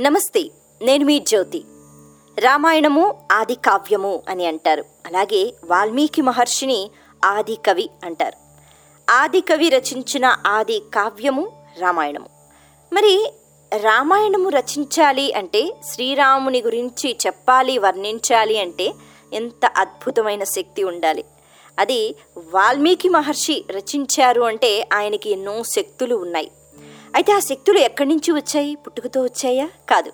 నమస్తే నేను మీ జ్యోతి. రామాయణము ఆది కావ్యము అని అంటారు. అలాగే వాల్మీకి మహర్షిని ఆది కవి అంటారు. ఆది కవి రచించిన ఆది కావ్యము రామాయణము. మరి రామాయణము రచించాలి అంటే శ్రీరాముని గురించి చెప్పాలి వర్ణించాలి అంటే ఎంత అద్భుతమైన శక్తి ఉండాలి? అది వాల్మీకి మహర్షి రచించారు అంటే ఆయనకి ఎన్నో శక్తులు ఉన్నాయి. అయితే ఆ శక్తులు ఎక్కడి నుంచి వచ్చాయి? పుట్టుకతో వచ్చాయా? కాదు.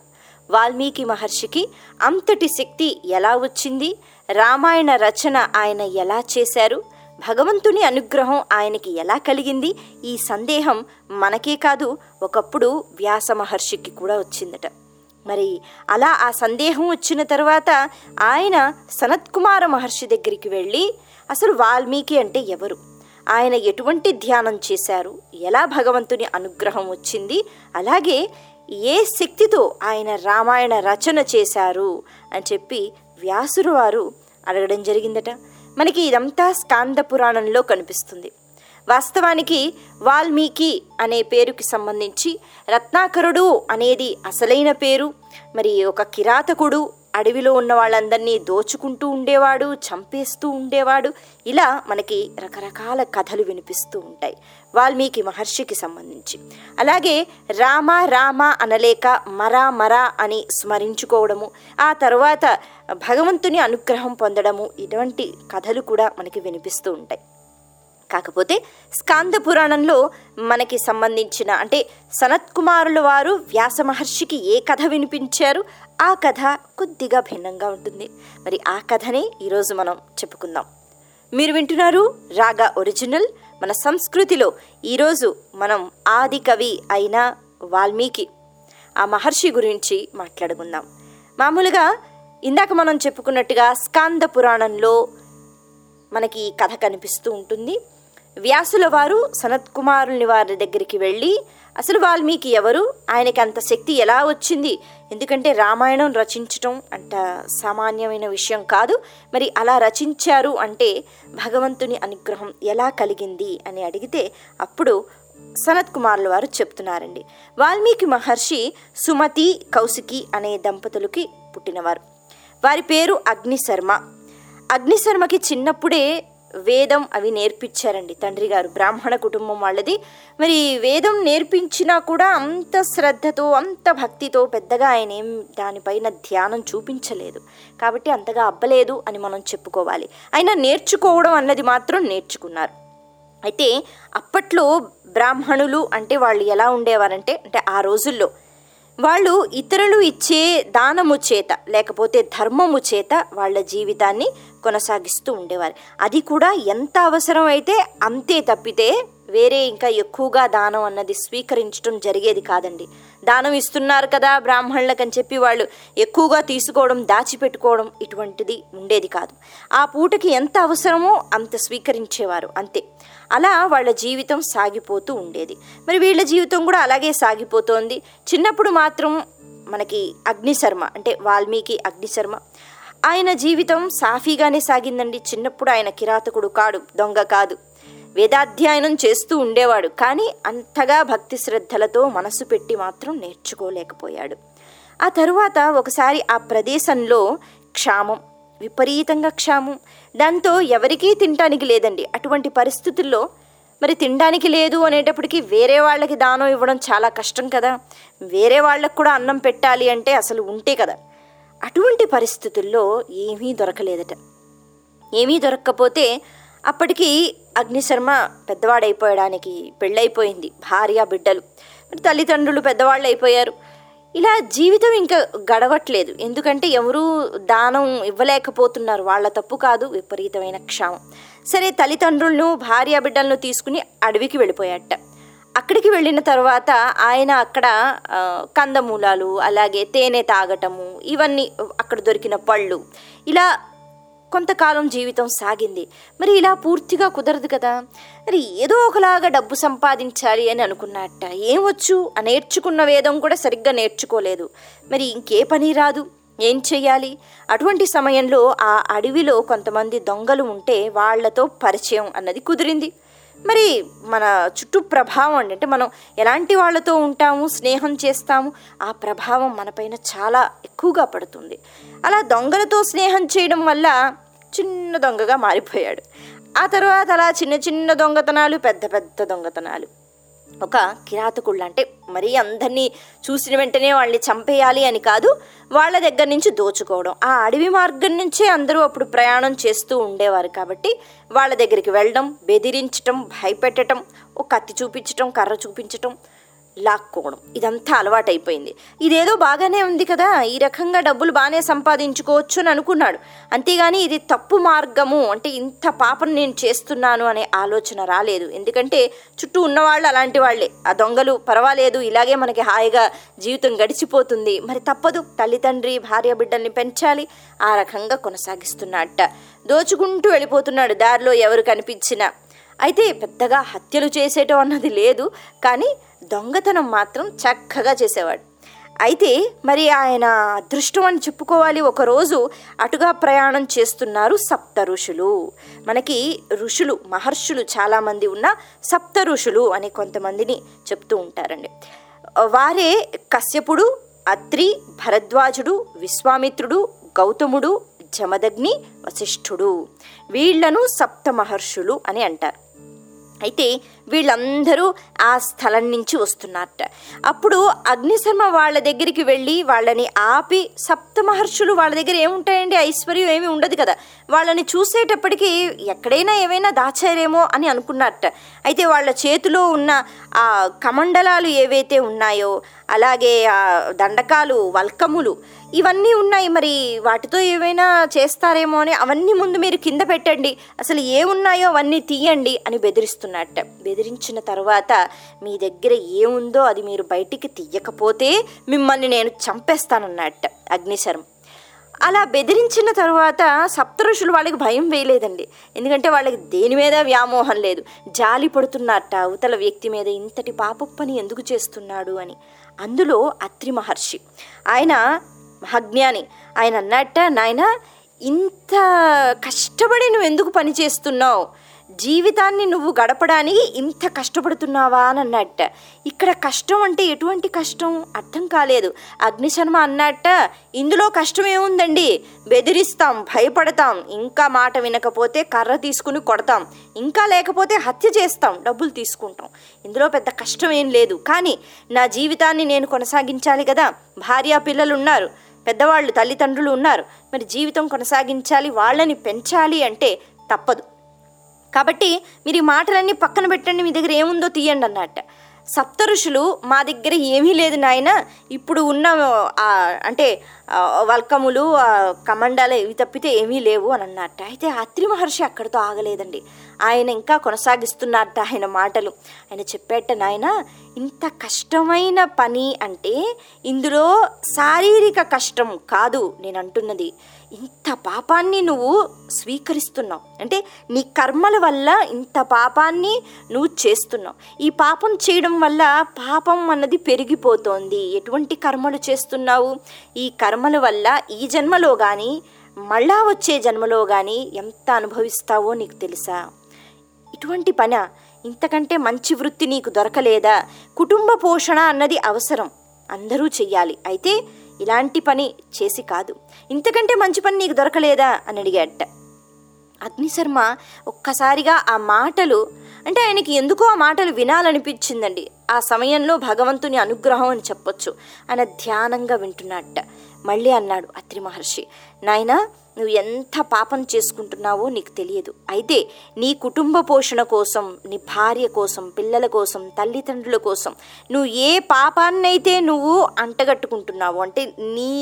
వాల్మీకి మహర్షికి అంతటి శక్తి ఎలా వచ్చింది? రామాయణ రచన ఆయన ఎలా చేశారు? భగవంతుని అనుగ్రహం ఆయనకి ఎలా కలిగింది? ఈ సందేహం మనకే కాదు ఒకప్పుడు వ్యాస మహర్షికి కూడా వచ్చిందట. మరి అలా ఆ సందేహం వచ్చిన తర్వాత ఆయన సనత్కుమార మహర్షి దగ్గరికి వెళ్ళి అసలు వాల్మీకి అంటే ఎవరు? ఆయన ఎటువంటి ధ్యానం చేశారు? ఎలా భగవంతుని అనుగ్రహం వచ్చింది? అలాగే ఏ శక్తితో ఆయన రామాయణ రచన చేశారు? అని చెప్పి వ్యాసురు వారు అడగడం జరిగిందట. మనకి ఇదంతా స్కాంద పురాణంలో కనిపిస్తుంది. వాస్తవానికి వాల్మీకి అనే పేరుకి సంబంధించి రత్నాకరుడు అనేది అసలైన పేరు. మరి ఒక కిరాతకుడు అడవిలో ఉన్న వాళ్ళందరినీ దోచుకుంటూ ఉండేవాడు చంపేస్తూ ఉండేవాడు. ఇలా మనకి రకరకాల కథలు వినిపిస్తూ ఉంటాయి వాల్మీకి మహర్షికి సంబంధించి. అలాగే రామ రామ అనలేక మరా మరా అని స్మరించుకోవడము ఆ తర్వాత భగవంతుని అనుగ్రహం పొందడము ఇటువంటి కథలు కూడా మనకి వినిపిస్తూ ఉంటాయి. కాకపోతే స్కాంద పురాణంలో మనకి సంబంధించిన అంటే సనత్ కుమారుల వారు వ్యాస మహర్షికి ఏ కథ వినిపించారు ఆ కథ కొద్దిగా భిన్నంగా ఉంటుంది. మరి ఆ కథనే ఈరోజు మనం చెప్పుకుందాం. మీరు వింటున్నారు రాగా ఒరిజినల్. మన సంస్కృతిలో ఈరోజు మనం ఆది కవి అయిన వాల్మీకి ఆ మహర్షి గురించి మాట్లాడుకుందాం. మామూలుగా ఇందాక మనం చెప్పుకున్నట్టుగా స్కాంద పురాణంలో మనకి ఈ కథ కనిపిస్తూ ఉంటుంది. వ్యాసుల వారు సనత్ కుమారుని వారి దగ్గరికి వెళ్ళి అసలు వాల్మీకి ఎవరు? ఆయనకి అంత శక్తి ఎలా వచ్చింది? ఎందుకంటే రామాయణం రచించటం అంత సామాన్యమైన విషయం కాదు. మరి అలా రచించారు అంటే భగవంతుని అనుగ్రహం ఎలా కలిగింది అని అడిగితే అప్పుడు సనత్ కుమార్ల వారు చెప్తున్నారండి. వాల్మీకి మహర్షి సుమతి కౌశికి అనే దంపతులకి పుట్టినవారు. వారి పేరు అగ్నిశర్మ. అగ్నిశర్మకి చిన్నప్పుడే వేదం అవి నేర్పించారండి తండ్రి గారు. బ్రాహ్మణ కుటుంబం వాళ్ళది. మరి వేదం నేర్పించినా కూడా అంత శ్రద్ధతో అంత భక్తితో పెద్దగా ఆయన ఏం దానిపైన ధ్యానం చూపించలేదు. కాబట్టి అంతగా అబ్బలేదు అని మనం చెప్పుకోవాలి. అయినా నేర్చుకోవడం అన్నది మాత్రం నేర్చుకున్నారు. అయితే అప్పట్లో బ్రాహ్మణులు అంటే వాళ్ళు ఎలా ఉండేవారంటే అంటే ఆ రోజుల్లో వాళ్ళు ఇతరులు ఇచ్చే దానము చేత లేకపోతే ధర్మము చేత వాళ్ళ జీవితాన్ని కొనసాగిస్తూ ఉండేవారు. అది కూడా ఎంత అవసరం అయితే అంతే తప్పితే వేరే ఇంకా ఎక్కువగా దానం అన్నది స్వీకరించడం జరిగేది కాదండి. దానం ఇస్తున్నారు కదా బ్రాహ్మణులకు అని చెప్పి వాళ్ళు ఎక్కువగా తీసుకోవడం దాచిపెట్టుకోవడం ఇటువంటిది ఉండేది కాదు. ఆ పూటకి ఎంత అవసరమో అంత స్వీకరించేవారు అంతే. అలా వాళ్ళ జీవితం సాగిపోతూ ఉండేది. మరి వీళ్ళ జీవితం కూడా అలాగే సాగిపోతోంది. చిన్నప్పుడు మాత్రం మనకి అగ్నిశర్మ అంటే వాల్మీకి అగ్నిశర్మ ఆయన జీవితం సాఫీగానే సాగిందండి. చిన్నప్పుడు ఆయన కిరాతకుడు కాడు దొంగ కాదు. వేదాధ్యయనం చేస్తూ ఉండేవాడు. కానీ అంతగా భక్తి శ్రద్ధలతో మనసు పెట్టి మాత్రం నేర్చుకోలేకపోయాడు. ఆ తరువాత ఒకసారి ఆ ప్రదేశంలో క్షామం విపరీతంగా క్షామం. దాంతో ఎవరికీ తినడానికి లేదండి. అటువంటి పరిస్థితుల్లో మరి తినడానికి లేదు అనేటప్పటికీ వేరే వాళ్ళకి దానం ఇవ్వడం చాలా కష్టం కదా. వేరే వాళ్ళకు కూడా అన్నం పెట్టాలి అంటే అసలు ఉంటే కదా. అటువంటి పరిస్థితుల్లో ఏమీ దొరకలేదట. ఏమీ దొరక్కపోతే అప్పటికి అగ్నిశర్మ పెద్దవాడైపోయడానికి పెళ్ళైపోయింది. భార్య బిడ్డలు. తల్లిదండ్రులు పెద్దవాళ్ళు అయిపోయారు ఇలా జీవితం ఇంకా గడవట్లేదు. ఎందుకంటే ఎవరూ దానం ఇవ్వలేకపోతున్నారు. వాళ్ళ తప్పు కాదు విపరీతమైన క్షామం. సరే తల్లిదండ్రులను భార్య బిడ్డలను తీసుకుని అడవికి వెళ్ళిపోయాట. అక్కడికి వెళ్ళిన తర్వాత ఆయన అక్కడ కందమూలాలు అలాగే తేనె తాగటము ఇవన్నీ అక్కడ దొరికిన పళ్ళు ఇలా కొంతకాలం జీవితం సాగింది. మరి ఇలా పూర్తిగా కుదరదు కదా. మరి ఏదో ఒకలాగా డబ్బు సంపాదించాలి అని అనుకున్నట్ట. ఏమొచ్చు ఆ నేర్చుకున్న వేదం కూడా సరిగ్గా నేర్చుకోలేదు. మరి ఇంకే పని రాదు. ఏం చెయ్యాలి? అటువంటి సమయంలో ఆ అడవిలో కొంతమంది దొంగలు ఉంటే వాళ్ళతో పరిచయం అన్నది కుదిరింది. మరి మన చుట్టూ ప్రభావం అండి. అంటే మనం ఎలాంటి వాళ్ళతో ఉంటాము స్నేహం చేస్తాము ఆ ప్రభావం మనపైన చాలా ఎక్కువగా పడుతుంది. అలా దొంగలతో స్నేహం చేయడం వల్ల చిన్న దొంగగా మారిపోయాడు. ఆ తర్వాత అలా చిన్న చిన్న దొంగతనాలు పెద్ద పెద్ద దొంగతనాలు. ఒక కిరాతకుళ్ళు అంటే మరీ అందరినీ చూసిన వెంటనే వాళ్ళని చంపేయాలి అని కాదు వాళ్ళ దగ్గర నుంచి దోచుకోవడం. ఆ అడవి మార్గం నుంచే అందరూ అప్పుడు ప్రయాణం చేస్తూ ఉండేవారు కాబట్టి వాళ్ళ దగ్గరికి వెళ్ళడం బెదిరించటం భయపెట్టడం ఒక కత్తి చూపించటం కర్ర చూపించటం లాక్కోవడం. ఇదంతా అలవాటైపోయింది. ఇదేదో బాగానే ఉంది కదా ఈ రకంగా డబ్బులు బాగానే సంపాదించుకోవచ్చు అని అనుకున్నాడు. అంతేగాని ఇది తప్పు మార్గము. అంటే ఇంత పాపం నేను చేస్తున్నాను అనే ఆలోచన రాలేదు. ఎందుకంటే చుట్టూ ఉన్నవాళ్ళు అలాంటి వాళ్ళే. ఆ దొంగలు పర్వాలేదు ఇలాగే మనకి హాయిగా జీవితం గడిచిపోతుంది. మరి తప్పదు తల్లిదండ్రి భార్య బిడ్డల్ని పెంచాలి. ఆ రకంగా కొనసాగిస్తున్నట్ట దోచుకుంటూ వెళ్ళిపోతున్నాడు దారిలో ఎవరు కనిపించినా. అయితే పెద్దగా హత్యలు చేసేటం అన్నది లేదు. కానీ దొంగతనం మాత్రం చక్కగా చేసేవాడు. అయితే మరి ఆయన అదృష్టం అని చెప్పుకోవాలి. ఒకరోజు అటుగా ప్రయాణం చేస్తున్నారు సప్త ఋషులు. మనకి ఋషులు మహర్షులు చాలామంది ఉన్న సప్త ఋషులు అని కొంతమందిని చెప్తూ ఉంటారండి. వారే కశ్యపుడు అత్రి భరద్వాజుడు విశ్వామిత్రుడు గౌతముడు జమదగ్ని వశిష్ఠుడు. వీళ్ళను సప్త మహర్షులు అని అంటారు. అయితే వీళ్ళందరూ ఆ స్థలం నుంచి వస్తున్నారట. అప్పుడు అగ్నిశర్మ వాళ్ళ దగ్గరికి వెళ్ళి వాళ్ళని ఆపి సప్త మహర్షులు వాళ్ళ దగ్గర ఏముంటాయండి? ఐశ్వర్యం ఏమి ఉండదు కదా. వాళ్ళని చూసేటప్పటికీ ఎక్కడైనా ఏమైనా దాచారేమో అని అనుకున్నారట. అయితే వాళ్ళ చేతిలో ఉన్న ఆ కమండలాలు ఏవైతే ఉన్నాయో అలాగే ఆ దండకాలు వల్కములు ఇవన్నీ ఉన్నాయి. మరి వాటితో ఏమైనా చేస్తారేమో అని అవన్నీ ముందు మీరు కింద పెట్టండి. అసలు ఏమున్నాయో అవన్నీ తీయండి అని బెదిరిస్తున్నట్ట. బెదిరించిన తర్వాత మీ దగ్గర ఏముందో అది మీరు బయటికి తీయకపోతే మిమ్మల్ని నేను చంపేస్తానన్నట్ట అగ్నిశరం అలా బెదిరించిన తర్వాత సప్తఋషులు వాళ్ళకి భయం వేయలేదండి. ఎందుకంటే వాళ్ళకి దేని మీద వ్యామోహం లేదు. జాలి పడుతున్నట్ట అవతల వ్యక్తి మీద ఇంతటి పాప పని ఎందుకు చేస్తున్నాడు అని. అందులో అత్రి మహర్షి ఆయన మహాజ్ఞాని ఆయన అన్నట్ట నాయన ఇంత కష్టపడి నువ్వు ఎందుకు పని చేస్తున్నావు? జీవితాన్ని నువ్వు గడపడానికి ఇంత కష్టపడుతున్నావా? అని అన్నట్ట. ఇక్కడ కష్టం అంటే ఎటువంటి కష్టం? అర్థం కాలేదు. అగ్నిశర్మ అన్నట్ట ఇందులో కష్టం ఏముందండి? బెదిరిస్తాం భయపడతాం ఇంకా మాట వినకపోతే కర్ర తీసుకుని కొడతాం ఇంకా లేకపోతే హత్య చేస్తాం డబ్బులు తీసుకుంటాం. ఇందులో పెద్ద కష్టం ఏం లేదు. కానీ నా జీవితాన్ని నేను కొనసాగించాలి కదా. భార్య పిల్లలు ఉన్నారు పెద్దవాళ్ళు తల్లిదండ్రులు ఉన్నారు. మరి జీవితం కొనసాగించాలి వాళ్ళని పెంచాలి అంటే తప్పదు. కాబట్టి మీరు ఈ మాటలన్నీ పక్కన పెట్టండి మీ దగ్గర ఏముందో తీయండి అన్నట్ట. సప్త ఋషులు మా దగ్గర ఏమీ లేదు నాయన. ఇప్పుడు ఉన్న అంటే వల్కములు కమండాలు ఇవి తప్పితే ఏమీ లేవు అని అన్నట్టు. అయితే అత్రి మహర్షి అక్కడితో ఆగలేదండి. ఆయన ఇంకా కొనసాగిస్తున్నారట ఆయన మాటలు. ఆయన చెప్పేట నాయన ఇంత కష్టమైన పని అంటే ఇందులో శారీరక కష్టం కాదు నేను అంటున్నది ఇంత పాపాన్ని నువ్వు స్వీకరిస్తున్నావు. అంటే నీ కర్మల వల్ల ఇంత పాపాన్ని నువ్వు చేస్తున్నావు. ఈ పాపం చేయడం వల్ల పాపం అన్నది పెరిగిపోతోంది. ఎటువంటి కర్మలు చేస్తున్నావు? ఈ కర్మల వల్ల ఈ జన్మలో కానీ మళ్ళా వచ్చే జన్మలో కానీ ఎంత అనుభవిస్తావో నీకు తెలుసా? ఇటువంటి పన ఇంతకంటే మంచి వృత్తి నీకు దొరకలేదా? కుటుంబ పోషణ అన్నది అవసరం. అందరూ చెయ్యాలి. అయితే ఇలాంటి పని చేసి కాదు. ఇంతకంటే మంచి పని నీకు దొరకలేదా? అని అడిగాడట. అగ్నిశర్మ ఒక్కసారిగా ఆ మాటలు అంటే ఆయనకి ఎందుకో ఆ మాటలు వినాలనిపించిందండి. ఆ సమయంలో భగవంతుని అనుగ్రహం అని చెప్పొచ్చు. ఆయన ధ్యానంగా వింటున్నట్ట మళ్ళీ అన్నాడు అత్రి మహర్షి నాయనా నువ్వు ఎంత పాపం చేసుకుంటున్నావో నీకు తెలియదు. అయితే నీ కుటుంబ పోషణ కోసం నీ భార్య కోసం పిల్లల కోసం తల్లిదండ్రుల కోసం నువ్వు ఏ పాపాన్నైతే నువ్వు అంటగట్టుకుంటున్నావు అంటే నీ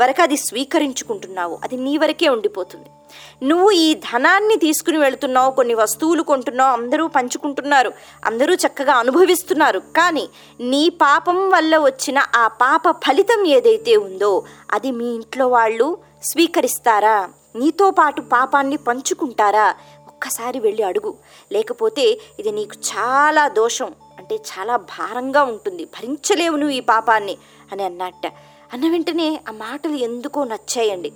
వరకు అది స్వీకరించుకుంటున్నావు అది నీ వరకే ఉండిపోతుంది. నువ్వు ఈ ధనాన్ని తీసుకుని వెళుతున్నావు కొన్ని వస్తువులు కొంటున్నావు అందరూ పంచుకుంటున్నారు అందరూ చక్కగా అనుభవిస్తున్నారు. కానీ నీ పాపం వల్ల వచ్చిన ఆ పాప ఫలితం ఏదైతే ఉందో అది మీ ఇంట్లో వాళ్ళు స్వీకరిస్తారా? నీతో పాటు పాపాన్ని పంచుకుంటారా? ఒక్కసారి వెళ్ళి అడుగు. లేకపోతే ఇది నీకు చాలా దోషం అంటే చాలా భారంగా ఉంటుంది. భరించలేవు నువ్వు ఈ పాపాన్ని అని అన్నట్ట. అన్న వెంటనే ఆ మాటలు ఎందుకో నచ్చాయండి.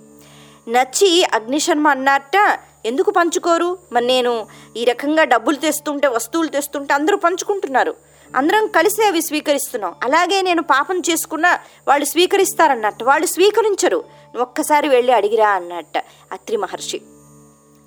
నచ్చి అగ్నిశర్మ అన్నట్ట ఎందుకు పంచుకోరు? మరి నేను ఈ రకంగా డబ్బులు తెస్తుంటే వస్తువులు తెస్తుంటే అందరూ పంచుకుంటున్నారు. అందరం కలిసి అవి స్వీకరిస్తున్నాం. అలాగే నేను పాపం చేసుకున్న వాళ్ళు స్వీకరిస్తారన్నట్టు. వాళ్ళు స్వీకరించరు. ఒక్కసారి వెళ్ళి అడిగిరా అన్నట్ట అత్రి మహర్షి.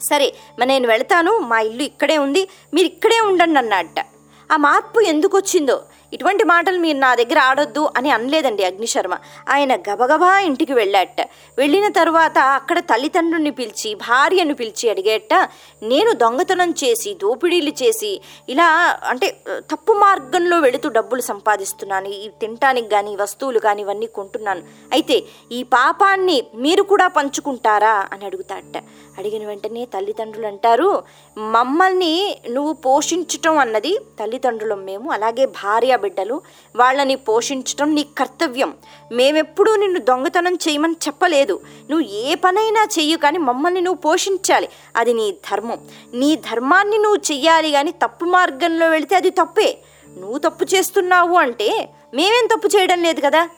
సరే మరి నేను వెళతాను. మా ఇల్లు ఇక్కడే ఉంది. మీరు ఇక్కడే ఉండండి అన్నట్ట ఆ మార్పు ఎందుకు వచ్చిందో ఇటువంటి మాటలు మీరు నా దగ్గర ఆడొద్దు అని అనలేదండి అగ్నిశర్మ. ఆయన గబగబా ఇంటికి వెళ్ళాట. వెళ్ళిన తర్వాత అక్కడ తల్లిదండ్రుల్ని పిలిచి భార్యను పిలిచి అడిగేట నేను దొంగతనం చేసి దోపిడీలు చేసి ఇలా అంటే తప్పు మార్గంలో వెళుతూ డబ్బులు సంపాదిస్తున్నాను. ఈ తినటానికి కానీ వస్తువులు కానీ ఇవన్నీ కొంటున్నాను. అయితే ఈ పాపాన్ని మీరు కూడా పంచుకుంటారా? అని అడుగుతాట. అడిగిన వెంటనే తల్లిదండ్రులు అంటారు మమ్మల్ని నువ్వు పోషించటం అన్నది తల్లిదండ్రులం మేము అలాగే భార్య బిడ్డలు వాళ్ళని పోషించటం నీ కర్తవ్యం. మేమెప్పుడూ నిన్ను దొంగతనం చేయమని చెప్పలేదు. నువ్వు ఏ పనైనా చెయ్యు కానీ మమ్మల్ని నువ్వు పోషించాలి. అది నీ ధర్మం. నీ ధర్మాన్ని నువ్వు చెయ్యాలి కానీ తప్పు మార్గంలో వెళితే అది తప్పే. నువ్వు తప్పు చేస్తున్నావు అంటే మేమేం తప్పు చేయడం లేదు కదా?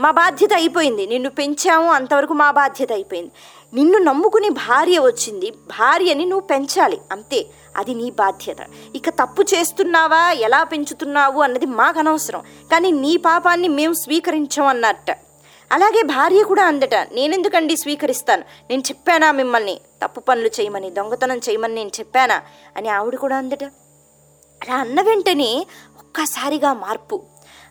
మా బాధ్యత అయిపోయింది. నిన్ను పెంచాము అంతవరకు మా బాధ్యత అయిపోయింది. నిన్ను నమ్ముకుని భార్య వచ్చింది. భార్యని నువ్వు పెంచాలి. అంతే. అది నీ బాధ్యత. ఇక తప్పు చేస్తున్నావా? ఎలా పెంచుతున్నావు? అన్నది మాకు అనవసరం కానీ నీ పాపాన్ని మేము స్వీకరించమన్నట్ట. అలాగే భార్య కూడా అందట. నేనెందుకండి స్వీకరిస్తాను? నేను చెప్పానా మిమ్మల్ని? తప్పు పనులు చేయమని దొంగతనం చేయమని నేను చెప్పానా? అని ఆవిడ కూడా అందట. అలా అన్న వెంటనే ఒక్కసారిగా మార్పు.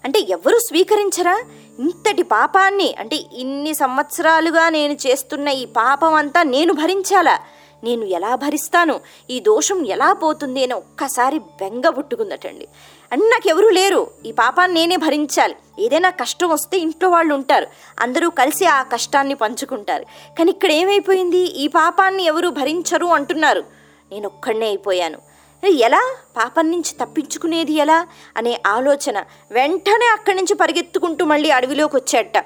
అంటే ఎవరు స్వీకరించరా? ఇంతటి పాపాన్ని అంటే ఇన్ని సంవత్సరాలుగా నేను చేస్తున్న ఈ పాపం అంతా నేను భరించాలా? నేను ఎలా భరిస్తాను? ఈ దోషం ఎలా పోతుంది అని ఒక్కసారి బెంగ పుట్టుకుందటండి. అండ్ నాకెవరూ లేరు. ఈ పాపాన్ని నేనే భరించాలి. ఏదైనా కష్టం వస్తే ఇంట్లో వాళ్ళు ఉంటారు. అందరూ కలిసి ఆ కష్టాన్ని పంచుకుంటారు. కానీ ఇక్కడ ఏమైపోయింది? ఈ పాపాన్ని ఎవరు భరించరు అంటున్నారు. నేను ఒక్కడనే అయిపోయాను. ఎలా? పాపం నుంచి తప్పించుకునేది ఎలా? అనే ఆలోచన వెంటనే అక్కడి నుంచి పరిగెత్తుకుంటూ మళ్ళీ అడవిలోకి వచ్చాట.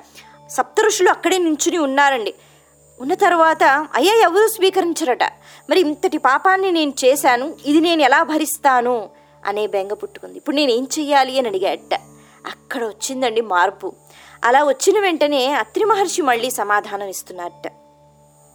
సప్తఋషులు అక్కడే నించుని ఉన్నారండి. ఉన్న తర్వాత అయ్యా ఎవరు స్వీకరించరట? మరి ఇంతటి పాపాన్ని నేను చేశాను. ఇది నేను ఎలా భరిస్తాను? అనే బెంగ పుట్టుకుంది. ఇప్పుడు నేను ఏం చెయ్యాలి? అని అడిగాట. అక్కడ వచ్చిందండి మార్పు. అలా వచ్చిన వెంటనే అత్రి మహర్షి మళ్ళీ సమాధానం ఇస్తున్నారట.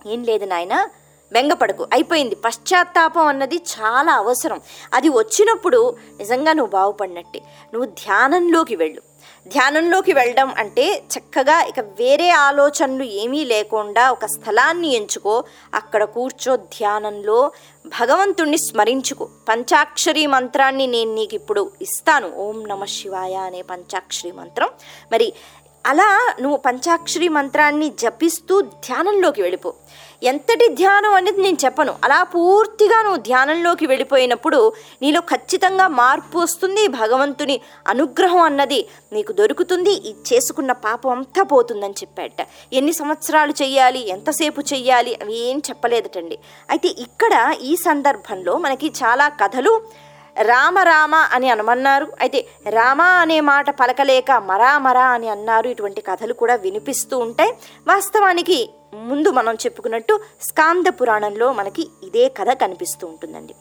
ఏం లేదు నాయనా. బెంగపడకు. అయిపోయింది. పశ్చాత్తాపం అన్నది చాలా అవసరం. అది వచ్చినప్పుడు నిజంగా నువ్వు బాగుపడినట్టే. నువ్వు ధ్యానంలోకి వెళ్ళు. ధ్యానంలోకి వెళ్ళడం అంటే చక్కగా ఇక వేరే ఆలోచనలు ఏమీ లేకుండా ఒక స్థలాన్ని ఎంచుకో. అక్కడ కూర్చో ధ్యానంలో భగవంతుణ్ణి స్మరించుకో. పంచాక్షరి మంత్రాన్ని నేను నీకు ఇప్పుడు ఇస్తాను. ఓం నమ శివాయ అనే పంచాక్షరి మంత్రం. మరి అలా నువ్వు పంచాక్షరి మంత్రాన్ని జపిస్తూ ధ్యానంలోకి వెళ్ళిపో. ఎంతటి ధ్యానం అనేది నేను చెప్పను. అలా పూర్తిగా నువ్వు ధ్యానంలోకి వెళ్ళిపోయినప్పుడు నీలో ఖచ్చితంగా మార్పు వస్తుంది భగవంతుని అనుగ్రహం అన్నది నీకు దొరుకుతుంది. ఈ చేసుకున్న పాపం అంతా పోతుందని చెప్పాట ఎన్ని సంవత్సరాలు చెయ్యాలి ఎంతసేపు చెయ్యాలి అవి ఏం చెప్పలేదటండి. అయితే ఇక్కడ ఈ సందర్భంలో మనకి చాలా కథలు రామ రామ అని అనమన్నారు. అయితే రామ అనే మాట పలకలేక మరా మరా అని అన్నారు. ఇటువంటి కథలు కూడా వినిపిస్తూ ఉంటాయి. వాస్తవానికి ముందు మనం చెప్పుకున్నట్టు స్కాంద పురాణంలో మనకి ఇదే కథ కనిపిస్తూ ఉంటుందండి.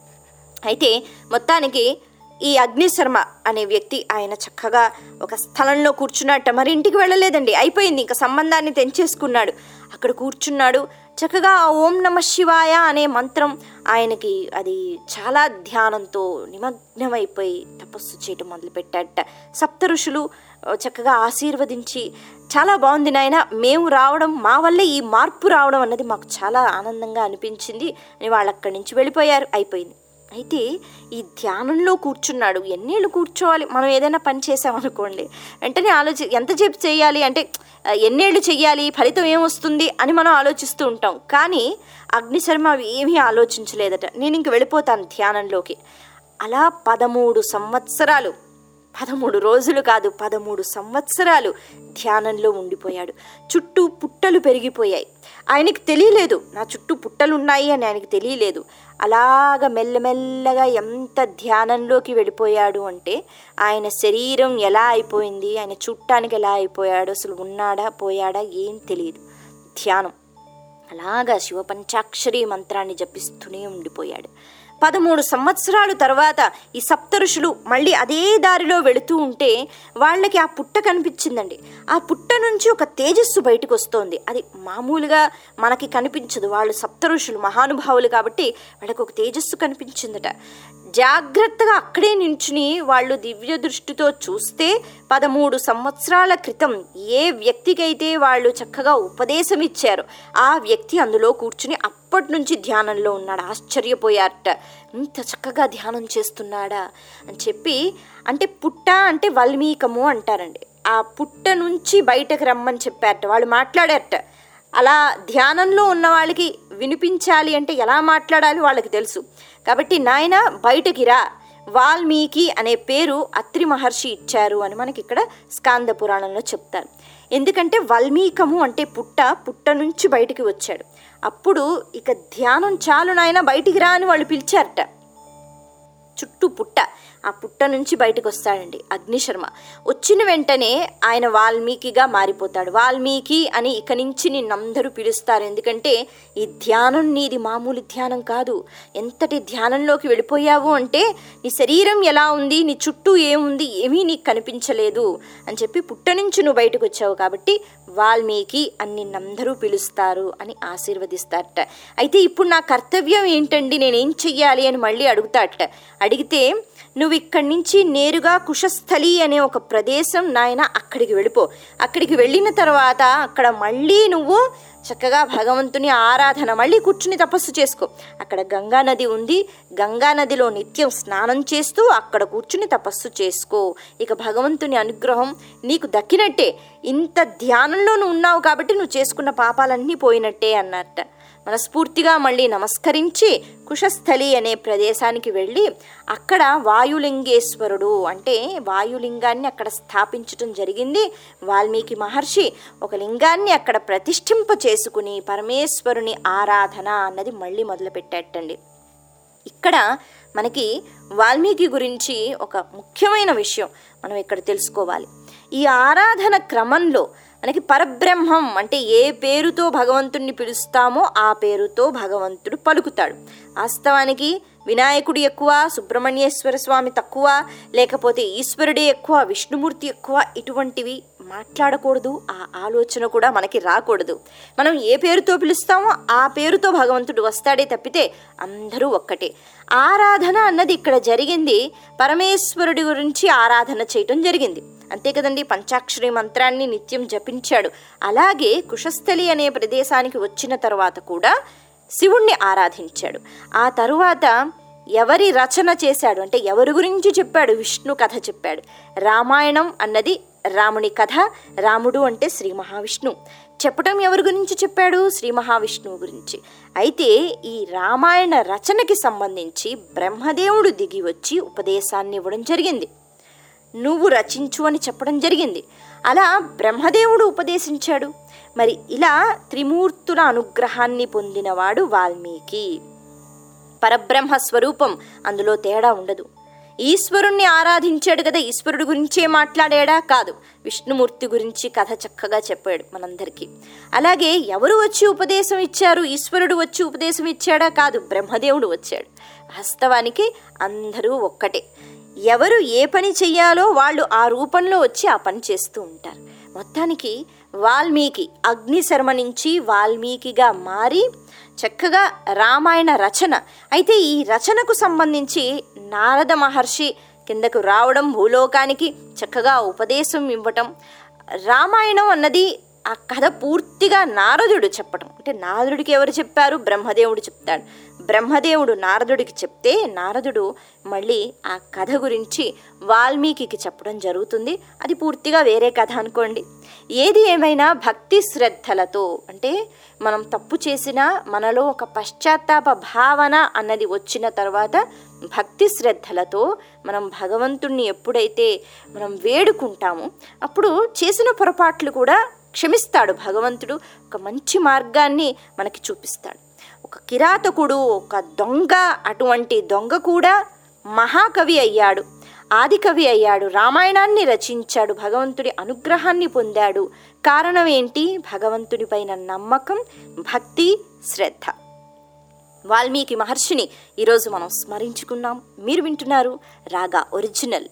అయితే మొత్తానికి ఈ అగ్నిశర్మ అనే వ్యక్తి ఆయన చక్కగా ఒక స్థలంలో కూర్చున్నట్ట. మరి ఇంటికి వెళ్ళలేదండి అయిపోయింది. ఇంకా సంబంధాన్ని తెంచేసుకున్నాడు. అక్కడ కూర్చున్నాడు. చక్కగా ఓం నమ శివాయ అనే మంత్రం ఆయనకి అది చాలా ధ్యానంతో నిమగ్నమైపోయి తపస్సు చేయటం మొదలుపెట్టాట సప్త ఋషులు చక్కగా ఆశీర్వదించి చాలా బాగుంది నాయన. మేము రావడం మా వల్లే ఈ మార్పు రావడం అన్నది మాకు చాలా ఆనందంగా అనిపించింది. అని వాళ్ళు అక్కడి నుంచి వెళ్ళిపోయారు. అయిపోయింది. అయితే ఈ ధ్యానంలో కూర్చున్నాడు. ఎన్నేళ్ళు కూర్చోవాలి? మనం ఏదైనా పని చేసామనుకోండి వెంటనే ఆలోచి ఎంతసేపు చేయాలి? అంటే ఎన్నేళ్ళు చేయాలి ఫలితం ఏమొస్తుంది? అని మనం ఆలోచిస్తూ ఉంటాం. కానీ అగ్నిశర్మ అవి ఏమీ ఆలోచించలేదట. నేను ఇంక వెళ్ళిపోతాను ధ్యానంలోకి. అలా పదమూడు సంవత్సరాలు పదమూడు రోజులు కాదు పదమూడు సంవత్సరాలు ధ్యానంలో ఉండిపోయాడు. చుట్టూ పుట్టలు పెరిగిపోయాయి. ఆయనకి తెలియలేదు నా చుట్టూ పుట్టలు ఉన్నాయి అని ఆయనకి తెలియలేదు. అలాగ మెల్లమెల్లగా ఎంత ధ్యానంలోకి వెళ్ళిపోయాడు అంటే ఆయన శరీరం ఎలా అయిపోయింది ఆయన చుట్టానికి ఎలా అయిపోయాడు అసలు ఉన్నాడా పోయాడా ఏం తెలియదు. ధ్యానం. అలాగా శివపంచాక్షరి మంత్రాన్ని జపిస్తూనే ఉండిపోయాడు. పదమూడు సంవత్సరాలు తర్వాత ఈ సప్తరుషులు మళ్ళీ అదే దారిలో వెళుతూ ఉంటే వాళ్ళకి ఆ పుట్ట కనిపించిందండి. ఆ పుట్ట నుంచి ఒక తేజస్సు బయటకు వస్తోంది. అది మామూలుగా మనకి కనిపించదు. వాళ్ళు సప్తరుషులు మహానుభావులు కాబట్టి వాళ్ళకి ఒక తేజస్సు కనిపించిందట. జాగ్రత్తగా అక్కడే నించుని వాళ్ళు దివ్య దృష్టితో చూస్తే పదమూడు సంవత్సరాల క్రితం ఏ వ్యక్తికైతే వాళ్ళు చక్కగా ఉపదేశం ఇచ్చారో ఆ వ్యక్తి అందులో కూర్చుని అప్పటి నుంచి ధ్యానంలో ఉన్నాడు. ఆశ్చర్యపోయారట. ఇంత చక్కగా ధ్యానం చేస్తున్నాడా అని చెప్పి అంటే పుట్ట అంటే వల్మీకము అంటారండి. ఆ పుట్ట నుంచి బయటకు రమ్మని చెప్పారట. వాళ్ళు మాట్లాడారట. అలా ధ్యానంలో ఉన్న వాళ్ళకి వినిపించాలి అంటే ఎలా మాట్లాడాలి వాళ్ళకి తెలుసు. కాబట్టి నాయన బయటకి రా. వాల్మీకి అనే పేరు అత్రి మహర్షి ఇచ్చారు అని మనకి ఇక్కడ స్కాంద పురాణంలో చెప్తారు. ఎందుకంటే వాల్మీకము అంటే పుట్ట పుట్ట నుంచి బయటికి వచ్చాడు. అప్పుడు ఇక ధ్యానం చాలు నాయన బయటికి రా అని వాళ్ళు పిలిచారట. చుట్టూ పుట్ట. ఆ పుట్ట నుంచి బయటకు వస్తాడండి అగ్నిశర్మ. వచ్చిన వెంటనే ఆయన వాల్మీకిగా మారిపోతాడు. వాల్మీకి అని ఇక నుంచి నిన్నందరూ పిలుస్తారు. ఎందుకంటే ఈ ధ్యానం నీది మామూలు ధ్యానం కాదు. ఎంతటి ధ్యానంలోకి వెళ్ళిపోయావు అంటే నీ శరీరం ఎలా ఉంది నీ చుట్టూ ఏముంది ఏమీ నీకు కనిపించలేదు అని చెప్పి పుట్ట నుంచి నువ్వు బయటకు వచ్చావు కాబట్టి వాల్మీకి అని నిన్నందరూ పిలుస్తారు అని ఆశీర్వదిస్తారట. అయితే ఇప్పుడు నా కర్తవ్యం ఏంటండి? నేనేం చెయ్యాలి అని మళ్ళీ అడుగుతాట అడిగితే నువ్వు ఇక్కడి నుంచి నేరుగా కుశస్థలి అనే ఒక ప్రదేశం నాయన అక్కడికి వెళ్ళిపో. అక్కడికి వెళ్ళిన తర్వాత అక్కడ మళ్ళీ నువ్వు చక్కగా భగవంతుని ఆరాధన మళ్ళీ కూర్చుని తపస్సు చేసుకో. అక్కడ గంగా నది ఉంది. గంగా నదిలో నిత్యం స్నానం చేస్తూ అక్కడ కూర్చుని తపస్సు చేసుకో. ఇక భగవంతుని అనుగ్రహం నీకు దక్కినట్టే. ఇంత ధ్యానంలో నువ్వు ఉన్నావు కాబట్టి నువ్వు చేసుకున్న పాపాలన్నీ పోయినట్టే అన్నట్ట. మనస్ఫూర్తిగా మళ్ళీ నమస్కరించి కుశస్థలి అనే ప్రదేశానికి వెళ్ళి అక్కడ వాయులింగేశ్వరుడు అంటే వాయులింగాన్ని అక్కడ స్థాపించటం జరిగింది. వాల్మీకి మహర్షి ఒక లింగాన్ని అక్కడ ప్రతిష్ఠింప చేసుకుని పరమేశ్వరుని ఆరాధన అన్నది మళ్ళీ మొదలుపెట్టేటండి. ఇక్కడ మనకి వాల్మీకి గురించి ఒక ముఖ్యమైన విషయం మనం ఇక్కడ తెలుసుకోవాలి. ఈ ఆరాధన క్రమంలో మనకి పరబ్రహ్మం అంటే ఏ పేరుతో భగవంతుణ్ణి పిలుస్తామో ఆ పేరుతో భగవంతుడు పలుకుతాడు. వాస్తవానికి వినాయకుడు ఎక్కువ సుబ్రహ్మణ్యేశ్వర స్వామి తక్కువ లేకపోతే ఈశ్వరుడే ఎక్కువ విష్ణుమూర్తి ఎక్కువ ఇటువంటివి మాట్లాడకూడదు ఆ ఆలోచన కూడా మనకి రాకూడదు. మనం ఏ పేరుతో పిలుస్తామో ఆ పేరుతో భగవంతుడు వస్తాడే తప్పితే అందరూ ఒక్కటే. ఆరాధన అన్నది ఇక్కడ జరిగింది పరమేశ్వరుడి గురించి ఆరాధన చేయటం జరిగింది. అంతే కదండి పంచాక్షరి మంత్రాన్ని నిత్యం జపించాడు. అలాగే కుశస్థలి అనే ప్రదేశానికి వచ్చిన తర్వాత కూడా శివుణ్ణి ఆరాధించాడు. ఆ తరువాత ఎవరి రచన చేశాడు? అంటే ఎవరి గురించి చెప్పాడు? విష్ణు కథ చెప్పాడు. రామాయణం అన్నది రాముని కథ రాముడు అంటే శ్రీ మహావిష్ణువు చెప్పటం ఎవరి గురించి చెప్పాడు? శ్రీ మహావిష్ణువు గురించి. అయితే ఈ రామాయణ రచనకి సంబంధించి బ్రహ్మదేవుడు దిగి వచ్చి ఉపదేశాన్ని ఇవ్వడం జరిగింది. నువ్వు రచించు అని చెప్పడం జరిగింది. అలా బ్రహ్మదేవుడు ఉపదేశించాడు. మరి ఇలా త్రిమూర్తుల అనుగ్రహాన్ని పొందినవాడు వాల్మీకి. పరబ్రహ్మ స్వరూపం అందులో తేడా ఉండదు. ఈశ్వరుణ్ణి ఆరాధించాడు కదా ఈశ్వరుడు గురించే మాట్లాడాడా? కాదు. విష్ణుమూర్తి గురించి కథ చక్కగా చెప్పాడు మనందరికీ. అలాగే ఎవరు వచ్చి ఉపదేశం ఇచ్చారు? ఈశ్వరుడు వచ్చి ఉపదేశం ఇచ్చాడా? కాదు బ్రహ్మదేవుడు వచ్చాడు. వాస్తవానికి అందరూ ఒక్కటే. ఎవరు ఏ పని చెయ్యాలో వాళ్ళు ఆ రూపంలో వచ్చి ఆ పని చేస్తూ ఉంటారు. మొత్తానికి వాల్మీకి అగ్నిశర్మ నుంచి వాల్మీకిగా మారి చక్కగా రామాయణ రచన. అయితే ఈ రచనకు సంబంధించి నారద మహర్షి కిందకు రావడం భూలోకానికి చక్కగా ఉపదేశం ఇవ్వటం రామాయణం అన్నది ఆ కథ పూర్తిగా నారదుడు చెప్పటం. అంటే నారదుడికి ఎవరు చెప్పారు? బ్రహ్మదేవుడు చెప్తాడు. బ్రహ్మదేవుడు నారదుడికి చెప్తే నారదుడు మళ్ళీ ఆ కథ గురించి వాల్మీకి చెప్పడం జరుగుతుంది. అది పూర్తిగా వేరే కథ అనుకోండి. ఏది ఏమైనా భక్తి శ్రద్ధలతో అంటే మనం తప్పు చేసినా మనలో ఒక పశ్చాత్తాప భావన అన్నది వచ్చిన తర్వాత భక్తి శ్రద్ధలతో మనం భగవంతుణ్ణి ఎప్పుడైతే మనం వేడుకుంటామో అప్పుడు చేసిన పొరపాట్లు కూడా క్షమిస్తాడు భగవంతుడు. ఒక మంచి మార్గాన్ని మనకి చూపిస్తాడు. ఒక కిరాతకుడు ఒక దొంగ అటువంటి దొంగ కూడా మహాకవి అయ్యాడు. ఆదికవి అయ్యాడు. రామాయణాన్ని రచించాడు. భగవంతుడి అనుగ్రహాన్ని పొందాడు. కారణం ఏంటి? భగవంతుడి పైన నమ్మకం భక్తి శ్రద్ధ. వాల్మీకి మహర్షిని ఈరోజు మనం స్మరించుకున్నాం. మీరు వింటున్నారు రాగా ఒరిజినల్.